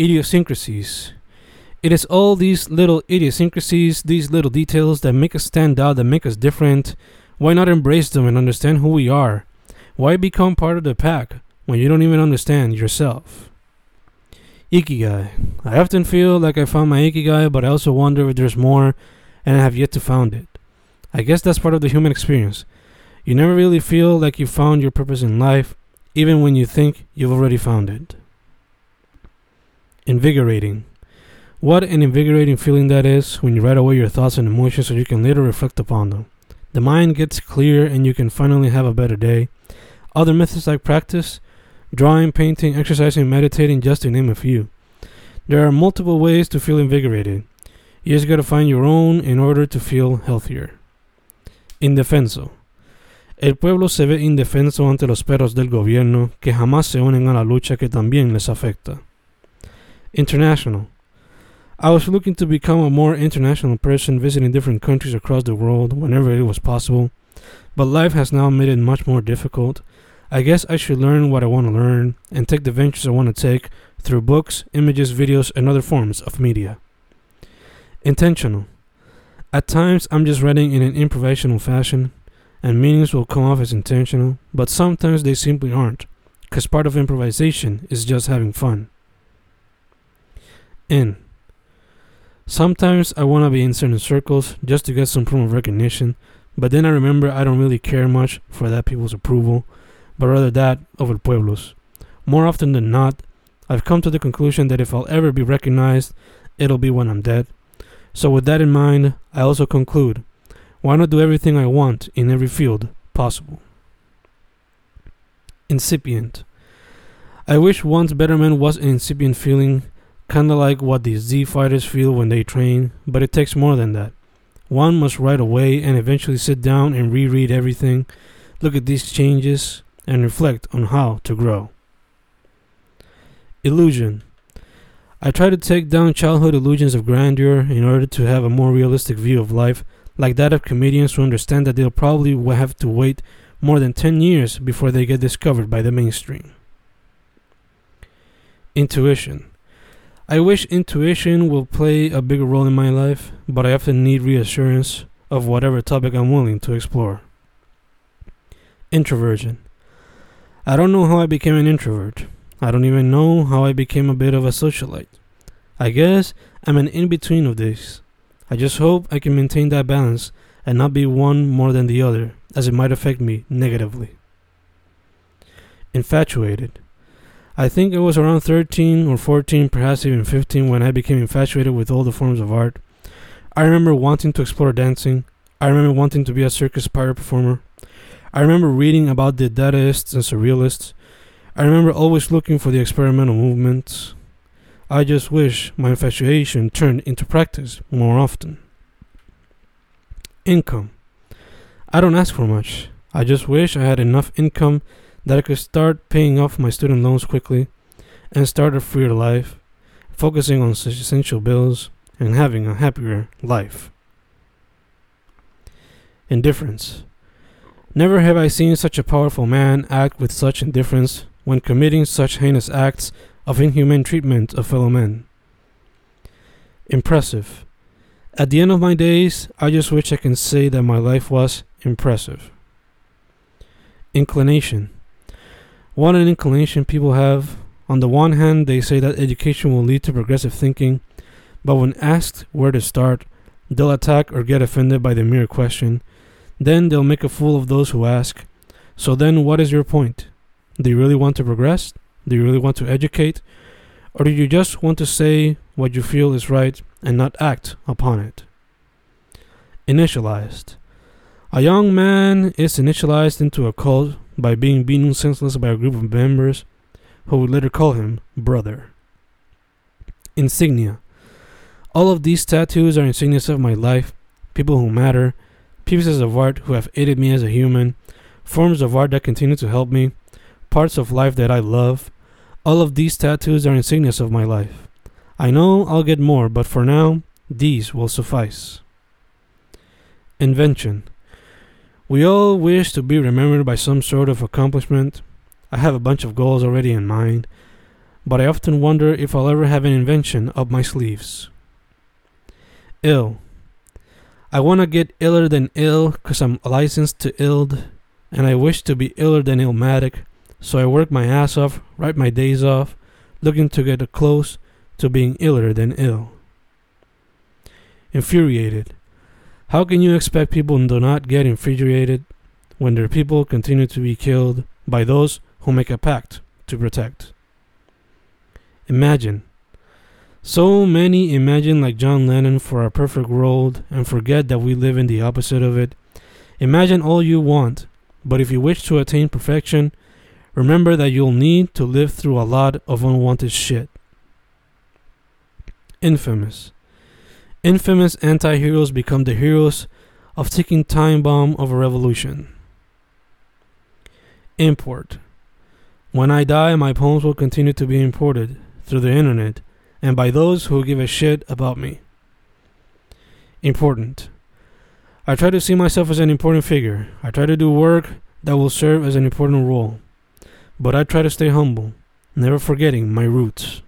idiosyncrasies. It is all these little idiosyncrasies, these little details that make us stand out, that make us different. Why not embrace them and understand who we are? Why become part of the pack when you don't even understand yourself? Ikigai. I often feel like I found my Ikigai, but I also wonder if there's more and I have yet to found it. I guess that's part of the human experience. You never really feel like you found your purpose in life, even when you think you've already found it. Invigorating. What an invigorating feeling that is when you write away your thoughts and emotions so you can later reflect upon them. The mind gets clear and you can finally have a better day. Other methods like practice, drawing, painting, exercising, meditating, just to name a few. There are multiple ways to feel invigorated. You just gotta find your own in order to feel healthier. Indefenso. El pueblo se ve indefenso ante los perros del gobierno que jamás se unen a la lucha que también les afecta. International. I was looking to become a more international person, visiting different countries across the world whenever it was possible, but life has now made it much more difficult. I guess I should learn what I want to learn and take the ventures I want to take through books, images, videos, and other forms of media. Intentional. At times, I'm just writing in an improvisational fashion, and meanings will come off as intentional, but sometimes they simply aren't, because part of improvisation is just having fun. In. Sometimes I want to be in certain circles just to get some form of recognition, but then I remember I don't really care much for that people's approval, but rather that of el pueblo's. More often than not, I've come to the conclusion that if I'll ever be recognized, it'll be when I'm dead. So, with that in mind, I also conclude why not do everything I want in every field possible? Incipient. I wish one's betterment was an incipient feeling Kinda like what the Z fighters feel when they train, but it takes more than that. One must write away and eventually sit down and reread everything, look at these changes, and reflect on how to grow. Illusion. I try to take down childhood illusions of grandeur in order to have a more realistic view of life, like that of comedians who understand that they'll probably have to wait more than 10 years before they get discovered by the mainstream. Intuition. I wish intuition will play a bigger role in my life, but I often need reassurance of whatever topic I'm willing to explore. Introversion. I don't know how I became an introvert. I don't even know how I became a bit of a socialite. I guess I'm an in between of these. I just hope I can maintain that balance and not be one more than the other, as it might affect me negatively. Infatuated. I think it was around 13 or 14, perhaps even 15, when I became infatuated with all the forms of art. I remember wanting to explore dancing. I remember wanting to be a circus pirate performer. I remember reading about the Dadaists and Surrealists. I remember always looking for the experimental movements. I just wish my infatuation turned into practice more often. Income. I don't ask for much. I just wish I had enough income that I could start paying off my student loans quickly and start a freer life, focusing on essential bills and having a happier life. Indifference. Never have I seen such a powerful man act with such indifference when committing such heinous acts of inhuman treatment of fellow men. Impressive. At the end of my days, I just wish I can say that my life was impressive. Inclination. What an inclination people have. On the one hand, they say that education will lead to progressive thinking, but when asked where to start, they'll attack or get offended by the mere question. Then they'll make a fool of those who ask. So then, what is your point? Do you really want to progress? Do you really want to educate? Or do you just want to say what you feel is right and not act upon it? Initialized. A young man is initialized into a cult by being beaten senseless by a group of members who would later call him brother. Insignia. All of these tattoos are insignias of my life, people who matter, pieces of art who have aided me as a human, forms of art that continue to help me, parts of life that I love. All of these tattoos are insignias of my life. I know I'll get more, but for now, these will suffice. Invention. We all wish to be remembered by some sort of accomplishment. I have a bunch of goals already in mind, but I often wonder if I'll ever have an invention up my sleeves. Ill. I want to get iller than ill because I'm licensed to ill, and I wish to be iller than illmatic, so I work my ass off, write my days off, looking to get close to being iller than ill. Infuriated. How can you expect people to not get infuriated when their people continue to be killed by those who make a pact to protect? Imagine. So many imagine like John Lennon for a perfect world and forget that we live in the opposite of it. Imagine all you want, but if you wish to attain perfection, remember that you'll need to live through a lot of unwanted shit. Infamous. Infamous anti heroes become the heroes of ticking time bomb of a revolution. Import. When I die, my poems will continue to be imported through the internet and by those who give a shit about me. Important. I try to see myself as an important figure. I try to do work that will serve as an important role. But I try to stay humble, never forgetting my roots.